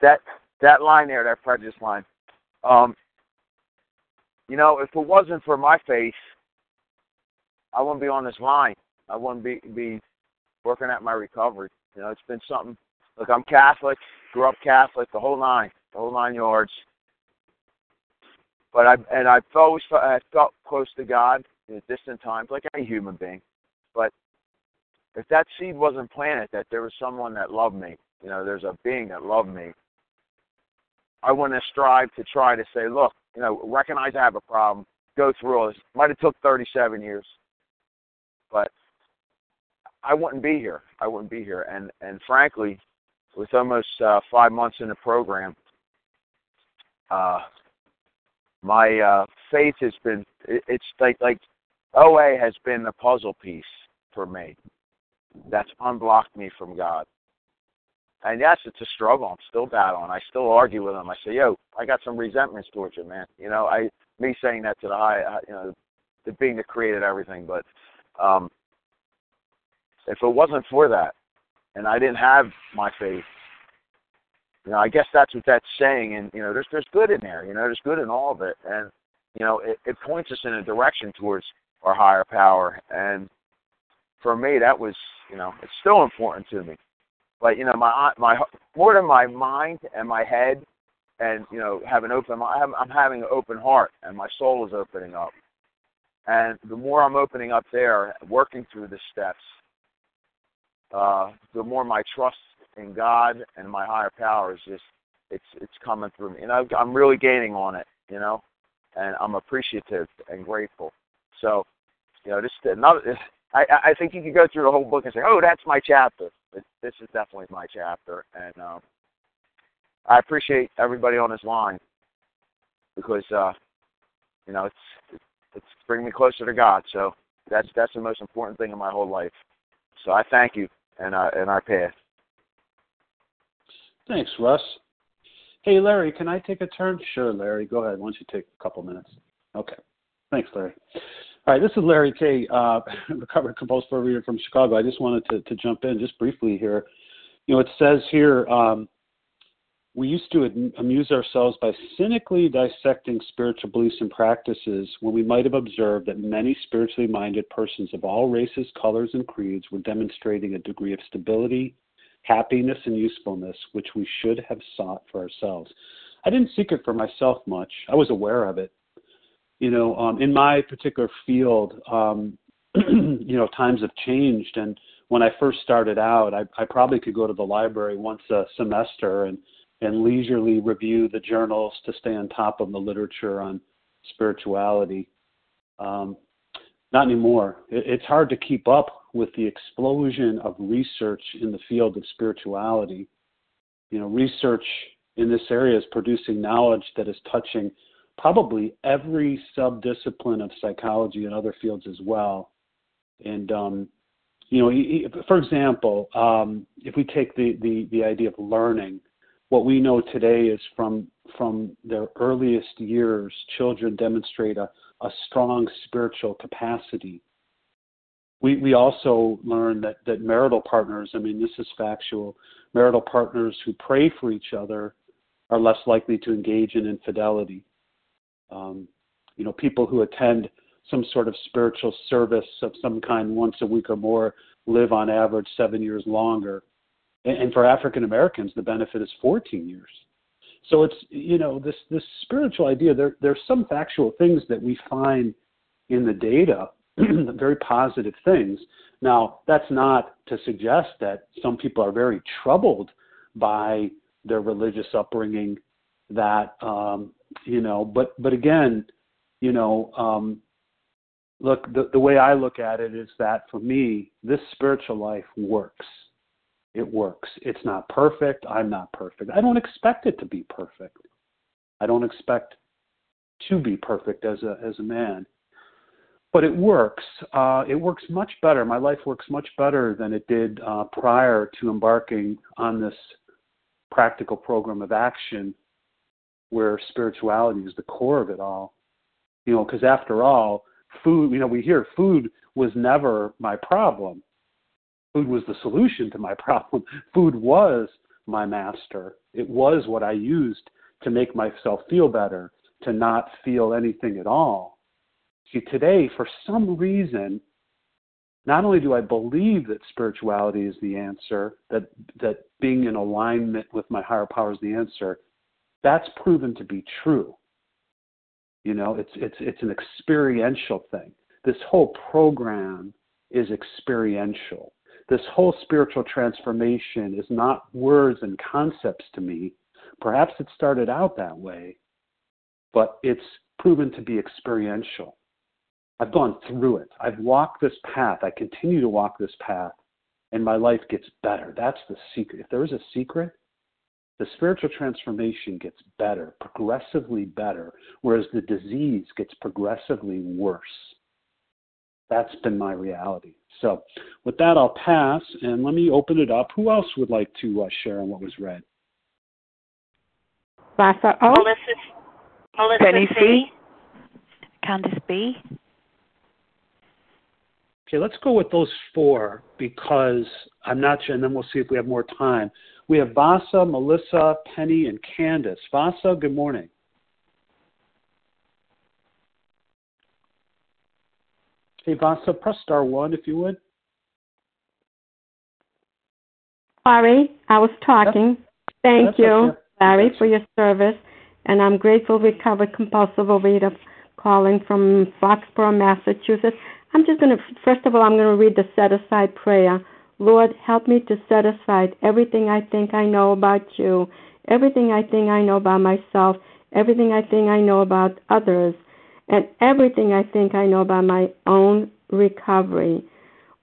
that that line there, that prejudice line. Um, you know, if it wasn't for my faith, I wouldn't be on this line. I wouldn't be be working at my recovery. You know, it's been something. Look, I'm Catholic, grew up Catholic, the whole nine, the whole nine yards. But I and I've always felt, I felt close to God in distant times, like any human being. But if that seed wasn't planted, that there was someone that loved me, you know, there's a being that loved me, I wouldn't have strived to try to say, look, you know, recognize I have a problem, go through all this. Might have took 37 years, but I wouldn't be here. I wouldn't be here. And and frankly, with almost uh, five months in the program, uh, my uh, faith has been. It, it's like like OA has been the puzzle piece for me that's unblocked me from God. And yes, it's a struggle. I'm still battling. I still argue with him. I say, "Yo, I got some resentments towards you, man." You know, I me saying that to the high, you know, the being that created everything. But um, if it wasn't for that, and I didn't have my faith, you know, I guess that's what that's saying. And you know, there's there's good in there. You know, there's good in all of it, and you know, it, it points us in a direction towards our higher power. And for me, that was, you know, it's still important to me. But you know, my my more than my mind and my head, and you know, have an open. I'm, I'm having an open heart, and my soul is opening up. And the more I'm opening up there, working through the steps, uh, the more my trust in God and my higher power is just it's it's coming through me, and I, I'm really gaining on it, you know, and I'm appreciative and grateful. So, you know, this another I, I think you could go through the whole book and say, "Oh, that's my chapter." This is definitely my chapter, and um, I appreciate everybody on this line because uh, you know it's it's bringing me closer to God. So that's that's the most important thing in my whole life. So I thank you, and uh, and I pass. Thanks, Russ. Hey, Larry, can I take a turn? Sure, Larry. Go ahead. Why don't you take a couple minutes? Okay. Thanks, Larry. All right, this is Larry K, uh, recovered compulsive overeater from Chicago. I just wanted to, to jump in just briefly here. You know, it says here um, we used to amuse ourselves by cynically dissecting spiritual beliefs and practices when we might have observed that many spiritually minded persons of all races, colors, and creeds were demonstrating a degree of stability, happiness and usefulness, which we should have sought for ourselves. I didn't seek it for myself much. I was aware of it. You know, um, in my particular field, um, you know, times have changed. And when I first started out, I, I probably could go to the library once a semester and, and leisurely review the journals to stay on top of the literature on spirituality. Um, not anymore. It, it's hard to keep up with the explosion of research in the field of spirituality. You know, research in this area is producing knowledge that is touching probably every subdiscipline of psychology and other fields as well. And um, you know, for example, um, if we take the, the the idea of learning, what we know today is from from their earliest years, children demonstrate a, a strong spiritual capacity. We we also learn that that marital partners, I mean, this is factual. Marital partners who pray for each other are less likely to engage in infidelity. Um, you know, people who attend some sort of spiritual service of some kind once a week or more live on average seven years longer. And, and for African Americans, the benefit is 14 years. So it's you know this this spiritual idea. There there's some factual things that we find in the data, very positive things. Now that's not to suggest that some people are very troubled by their religious upbringing that um, you know but but again you know um, look the, the way i look at it is that for me this spiritual life works. It works. It's not perfect. I'm not perfect. I don't expect it to be perfect. I don't expect to be perfect as a as a man. But it works. Uh, it works much better. My life works much better than it did uh, prior to embarking on this practical program of action where spirituality is the core of it all. You know, because after all, food, you know, we hear food was never my problem. Food was the solution to my problem. Food was my master. It was what I used to make myself feel better, to not feel anything at all. See, today, for some reason, not only do I believe that spirituality is the answer, that that being in alignment with my higher power is the answer, that's proven to be true. You know, it's it's it's an experiential thing. This whole program is experiential. This whole spiritual transformation is not words and concepts to me. Perhaps it started out that way, but it's proven to be experiential. I've gone through it. I've walked this path. I continue to walk this path, and my life gets better. That's the secret. If there is a secret, the spiritual transformation gets better, progressively better, whereas the disease gets progressively worse. That's been my reality. So, with that, I'll pass and let me open it up. Who else would like to uh, share on what was read? Melissa O. Melissa, Melissa Penny C. Candice B. Okay, let's go with those four because I'm not sure, and then we'll see if we have more time. We have Vasa, Melissa, Penny, and Candace. Vasa, good morning. Hey, Vasa, press star one if you would. Sorry, I was talking. That's, Thank that's you, okay. Larry, for your service. And I'm grateful recovered compulsive overeater calling from Foxborough, Massachusetts. I'm just going to, first of all, I'm going to read the set aside prayer. Lord, help me to set aside everything I think I know about you, everything I think I know about myself, everything I think I know about others, and everything I think I know about my own recovery.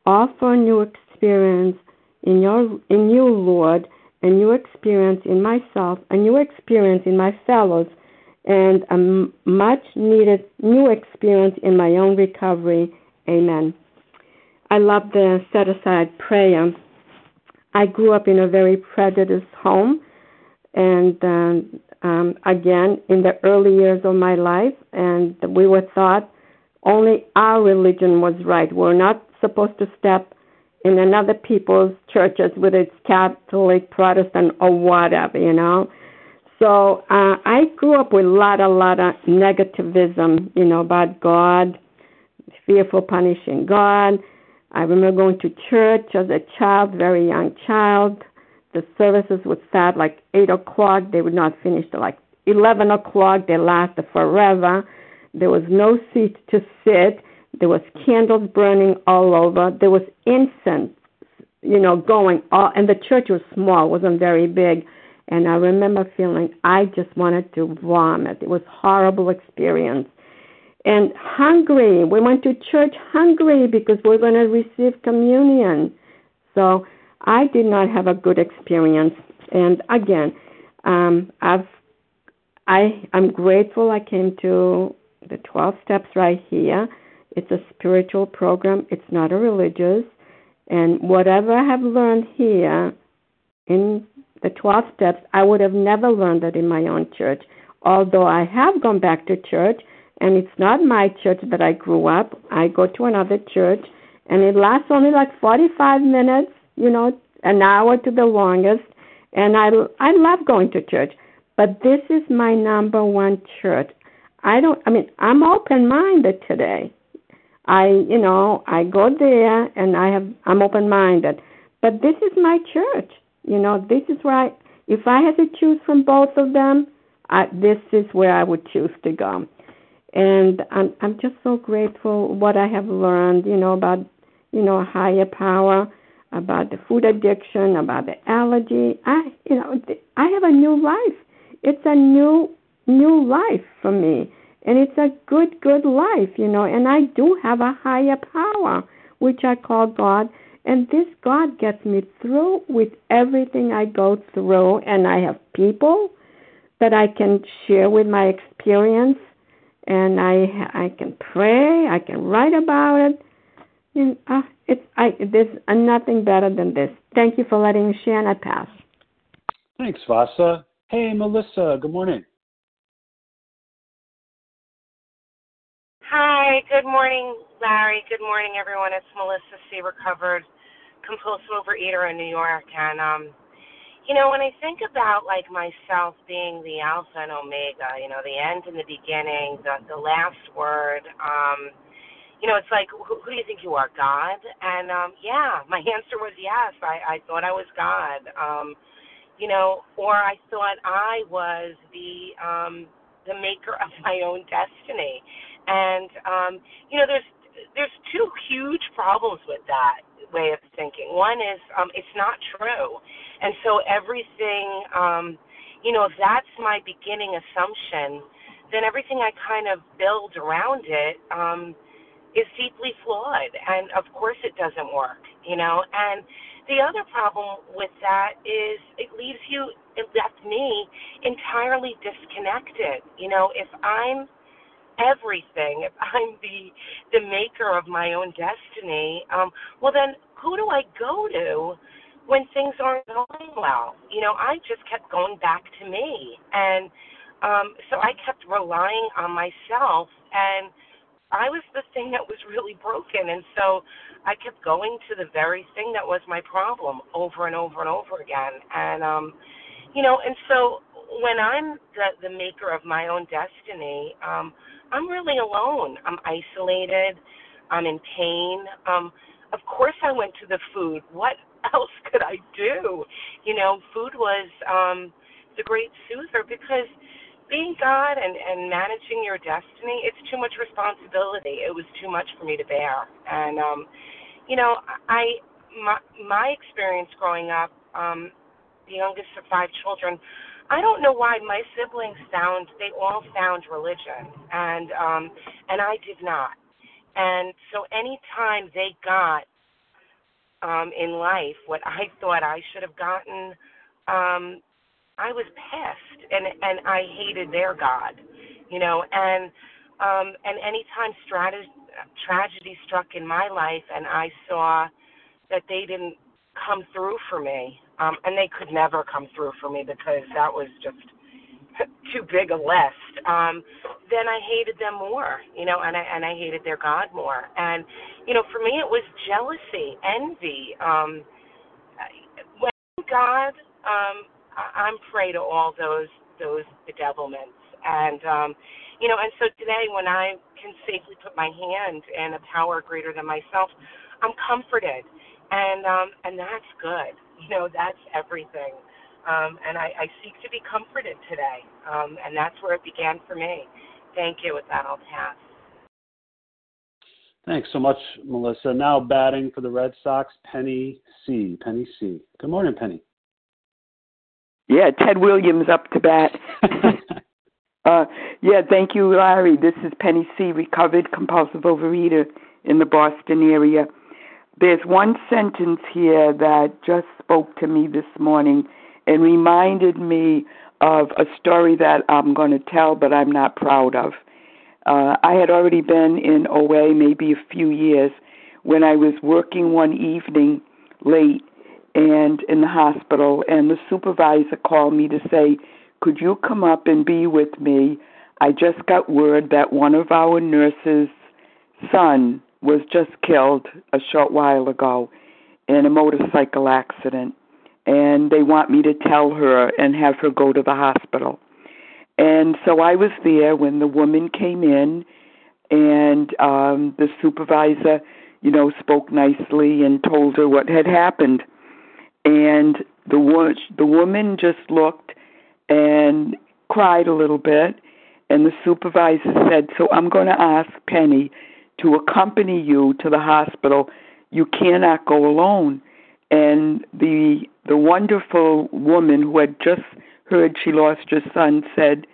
Offer a new experience in your in you, Lord, a new experience in myself, a new experience in my fellows, and a much needed new experience in my own recovery Amen. I love the set aside prayer. I grew up in a very prejudiced home, and um, um, again, in the early years of my life, and we were taught only our religion was right. We're not supposed to step in another people's churches, whether it's Catholic, Protestant, or whatever, you know. So uh, I grew up with a lot, a lot of negativism, you know, about God fearful punishing God. I remember going to church as a child, very young child, the services would start like eight o'clock. They would not finish till like eleven o'clock. They lasted forever. There was no seat to sit. There was candles burning all over. There was incense, you know, going all. And the church was small, wasn't very big. And I remember feeling I just wanted to vomit. It was horrible experience. And hungry. We went to church hungry because we we're going to receive communion. So I did not have a good experience. And again, um, I've I I'm grateful I came to the 12 steps right here. It's a spiritual program. It's not a religious. And whatever I have learned here in the 12 steps, I would have never learned it in my own church. Although I have gone back to church, and it's not my church that I grew up. I go to another church, and it lasts only like 45 minutes, you know, an hour to the longest. And I, I love going to church. But this is my number one church. I don't, I mean, I'm open minded today. I, you know, I go there and I have, I'm open minded. But this is my church. You know, this is where I, if I had to choose from both of them, I, this is where I would choose to go. And I'm, I'm just so grateful what I have learned, you know, about, you know, higher power, about the food addiction, about the allergy. I, you know, I have a new life. It's a new, new life for me. And it's a good, good life, you know, and I do have a higher power, which I call God and this God gets me through with everything I go through, and I have people that I can share with my experience, and I I can pray, I can write about it. And uh, it's I there's uh, nothing better than this. Thank you for letting me share, and I pass. Thanks, Vasa. Hey, Melissa. Good morning. Hi, good morning, Larry. Good morning, everyone. It's Melissa C. Recovered compulsive overeater in New York, and um, you know, when I think about like myself being the alpha and omega, you know, the end and the beginning, the the last word, um, you know, it's like, who, who do you think you are, God? And um, yeah, my answer was yes. I I thought I was God. Um, you know, or I thought I was the um the maker of my own destiny. And um, you know, there's there's two huge problems with that way of thinking. One is um, it's not true, and so everything, um, you know, if that's my beginning assumption, then everything I kind of build around it um, is deeply flawed, and of course it doesn't work, you know. And the other problem with that is it leaves you, it left me entirely disconnected. You know, if I'm everything, if I'm the the maker of my own destiny, um, well then who do I go to when things aren't going well? You know, I just kept going back to me, and um, so I kept relying on myself, and I was the thing that was really broken, and so I kept going to the very thing that was my problem over and over and over again, and um, you know, and so when I'm the the maker of my own destiny, um, I'm really alone. I'm isolated. I'm in pain. Um, of course, I went to the food. What else could I do? You know, food was um, the great soother because being God and, and managing your destiny, it's too much responsibility. It was too much for me to bear. And, um, you know, I, my, my experience growing up, um, the youngest of five children, I don't know why my siblings found they all found religion and um and I did not. And so anytime they got um in life what I thought I should have gotten, um I was pissed and and I hated their God. You know, and um and anytime strategy tragedy struck in my life and I saw that they didn't come through for me um, and they could never come through for me because that was just too big a list. Um, then I hated them more, you know, and I and I hated their God more. And you know, for me, it was jealousy, envy. Um, when God, um, I, I'm prey to all those those bedevilments, and um, you know, and so today, when I can safely put my hand in a power greater than myself, I'm comforted, and um, and that's good You know, that's everything. Um, and I, I seek to be comforted today. Um, and that's where it began for me. Thank you. With that, I'll pass. Thanks so much, Melissa. Now batting for the Red Sox, Penny C. Penny C. Good morning, Penny. Yeah, Ted Williams up to bat. uh, yeah, thank you, Larry. This is Penny C., recovered compulsive overeater in the Boston area. There's one sentence here that just spoke to me this morning and reminded me of a story that I'm going to tell, but I'm not proud of. Uh, I had already been in OA maybe a few years when I was working one evening late and in the hospital, and the supervisor called me to say, Could you come up and be with me? I just got word that one of our nurses' son was just killed a short while ago in a motorcycle accident, and they want me to tell her and have her go to the hospital. And so I was there when the woman came in, and um, the supervisor, you know, spoke nicely and told her what had happened. And the wo- the woman just looked and cried a little bit and the supervisor said so i'm going to ask penny to accompany you to the hospital. You cannot go alone and the the wonderful woman who had just heard she lost her son said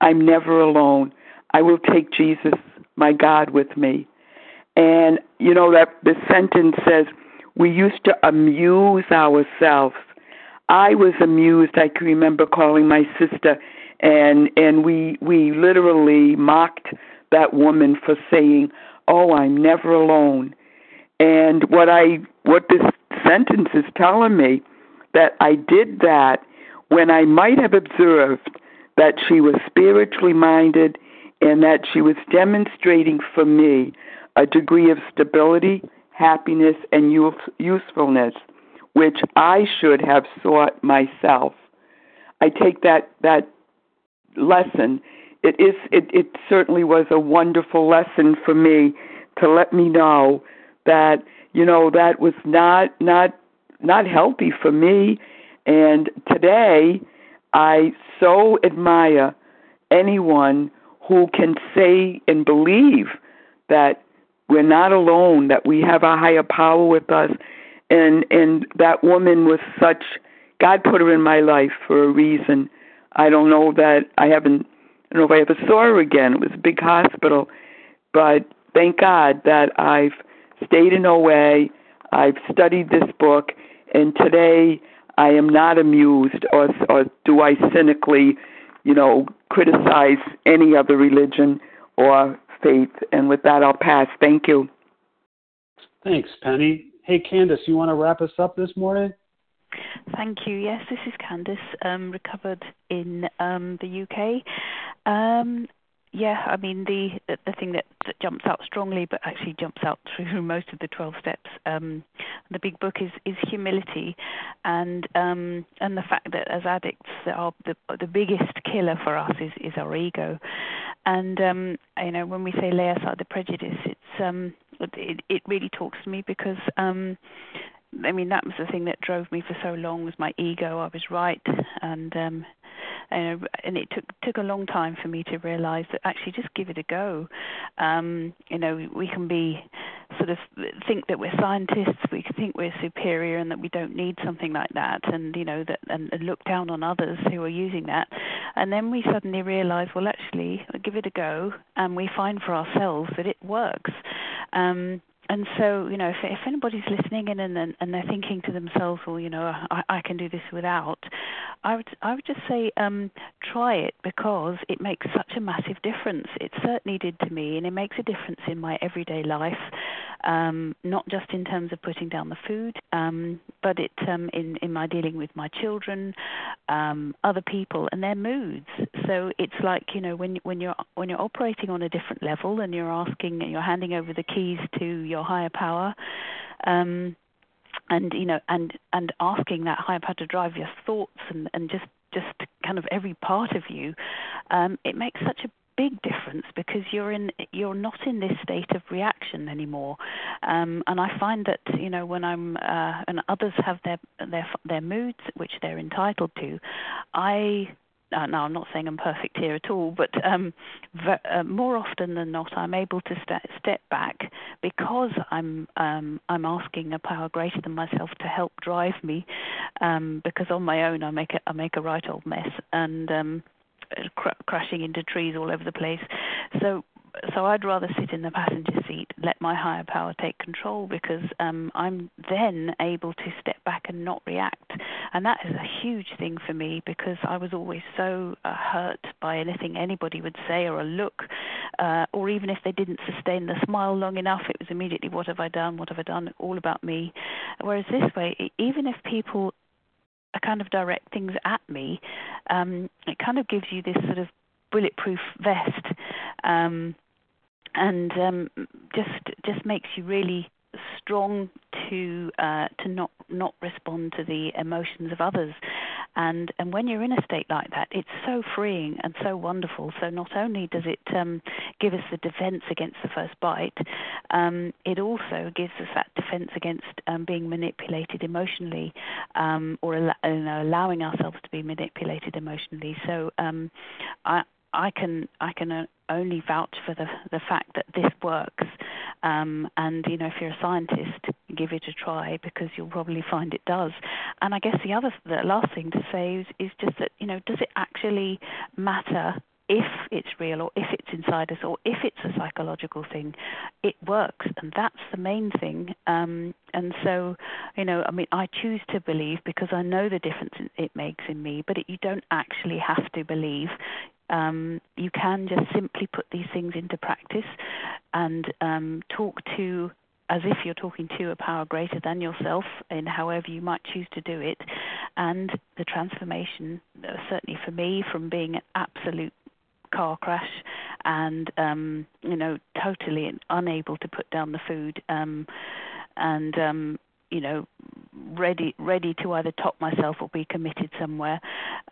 i'm never alone i will take jesus my god with me and you know that the sentence says we used to amuse ourselves. I was amused. I can remember calling my sister, and and we we literally mocked that woman for saying, "Oh, I'm never alone." And what I what this sentence is telling me that I did that when I might have observed that she was spiritually minded and that she was demonstrating for me a degree of stability happiness, and usefulness, which I should have sought myself. I take that that lesson. It is it, it certainly was a wonderful lesson for me to let me know that you know that was not not not healthy for me and today I so admire anyone who can say and believe that we're not alone, that we have a higher power with us. And and that woman was such God put her in my life for a reason. I don't know that I haven't I don't know if I ever saw her again. It was a big hospital. But thank God that I've stayed in OA, I've studied this book, and today I am not amused or or do I cynically, you know, criticize any other religion or faith. And with that, I'll pass. Thank you. Thanks, Penny. Hey, Candace, you want to wrap us up this morning? Thank you. Yes, this is Candice, um, recovered in um, the UK. Um, yeah, I mean the the thing that, that jumps out strongly, but actually jumps out through most of the twelve steps. Um, the big book is is humility, and um, and the fact that as addicts, our the the biggest killer for us is is our ego, and um, you know when we say lay aside the prejudice, it's um, it it really talks to me because um, I mean that was the thing that drove me for so long was my ego. I was right, and um, and, and it took took a long time for me to realize that actually just give it a go. Um, you know, we can be sort of think that we're scientists, we think we're superior, and that we don't need something like that, and you know that and, and look down on others who are using that, and then we suddenly realize, well, actually, give it a go, and we find for ourselves that it works. Um, and so you know if, if anybody's listening in and, and and they're thinking to themselves well you know I, I can do this without i would i would just say um try it because it makes such a massive difference. It certainly did to me and it makes a difference in my everyday life um not just in terms of putting down the food um but it um in in my dealing with my children um other people and their moods so it's like you know when when you're when you're operating on a different level and you're asking you're handing over the keys to your your higher power. Um, and you know, and and asking that higher power to drive your thoughts and and just just kind of every part of you, um, it makes such a big difference because you're in you're not in this state of reaction anymore. Um, and I find that you know when I'm uh, and others have their their their moods which they're entitled to, I uh, now I'm not saying I'm perfect here at all, but um, v- uh, more often than not, I'm able to st- step back because I'm um, I'm asking a power greater than myself to help drive me, um, because on my own I make a I make a right old mess and um, cr- crashing into trees all over the place. So so I'd rather sit in the passenger seat, let my higher power take control because um, I'm then able to step back and not react. And that is a huge thing for me because I was always so uh, hurt by anything anybody would say or a look, uh, or even if they didn't sustain the smile long enough, it was immediately, What have I done? What have I done? All about me. Whereas this way, even if people kind of direct things at me, um, it kind of gives you this sort of bulletproof vest, um, and um, just just makes you really strong to uh, to not not respond to the emotions of others. And and when you're in a state like that, it's so freeing and so wonderful. So not only does it um, give us the defense against the first bite, um, it also gives us that defense against um, being manipulated emotionally um, or you know, allowing ourselves to be manipulated emotionally. So um, I I can I can uh, only vouch for the the fact that this works. Um, and you know, if you're a scientist, give it a try because you'll probably find it does. And I guess the other, the last thing to say is, is just that you know, does it actually matter if it's real or if it's inside us or if it's a psychological thing, it works, and that's the main thing. Um, and so, you know, I mean, I choose to believe because I know the difference it makes in me, but it, you don't actually have to believe. Um, you can just simply put these things into practice and um, talk to as if you're talking to a power greater than yourself in however you might choose to do it. And the transformation, uh, certainly for me, from being an absolute car crash and um you know totally unable to put down the food um and um you know ready ready to either top myself or be committed somewhere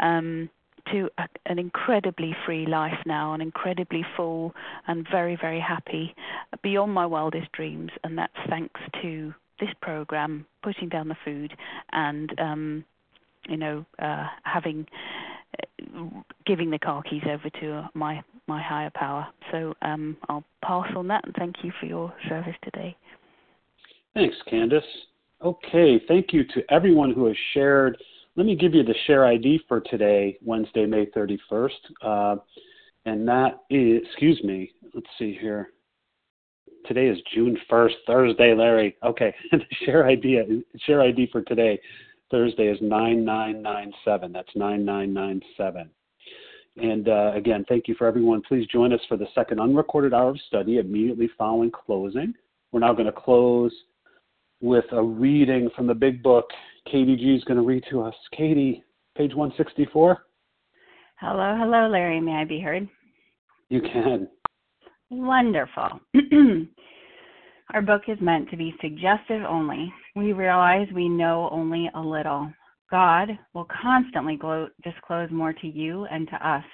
um to a, an incredibly free life now, an incredibly full and very, very happy, beyond my wildest dreams. And that's thanks to this program, putting down the food, and um, you know, uh, having giving the car keys over to my my higher power. So um, I'll pass on that and thank you for your service today. Thanks, Candace. Okay, thank you to everyone who has shared. Let me give you the share ID for today, Wednesday, May 31st. Uh, and that is, excuse me, let's see here. Today is June 1st, Thursday, Larry. Okay, the share ID, share ID for today Thursday is 9997. That's 9997. And uh, again, thank you for everyone. Please join us for the second unrecorded hour of study immediately following closing. We're now going to close with a reading from the big book. Katie G is going to read to us. Katie, page 164. Hello, hello, Larry. May I be heard? You can. Wonderful. Our book is meant to be suggestive only. We realize we know only a little. God will constantly disclose more to you and to us.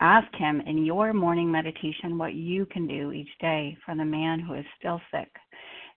Ask Him in your morning meditation what you can do each day for the man who is still sick.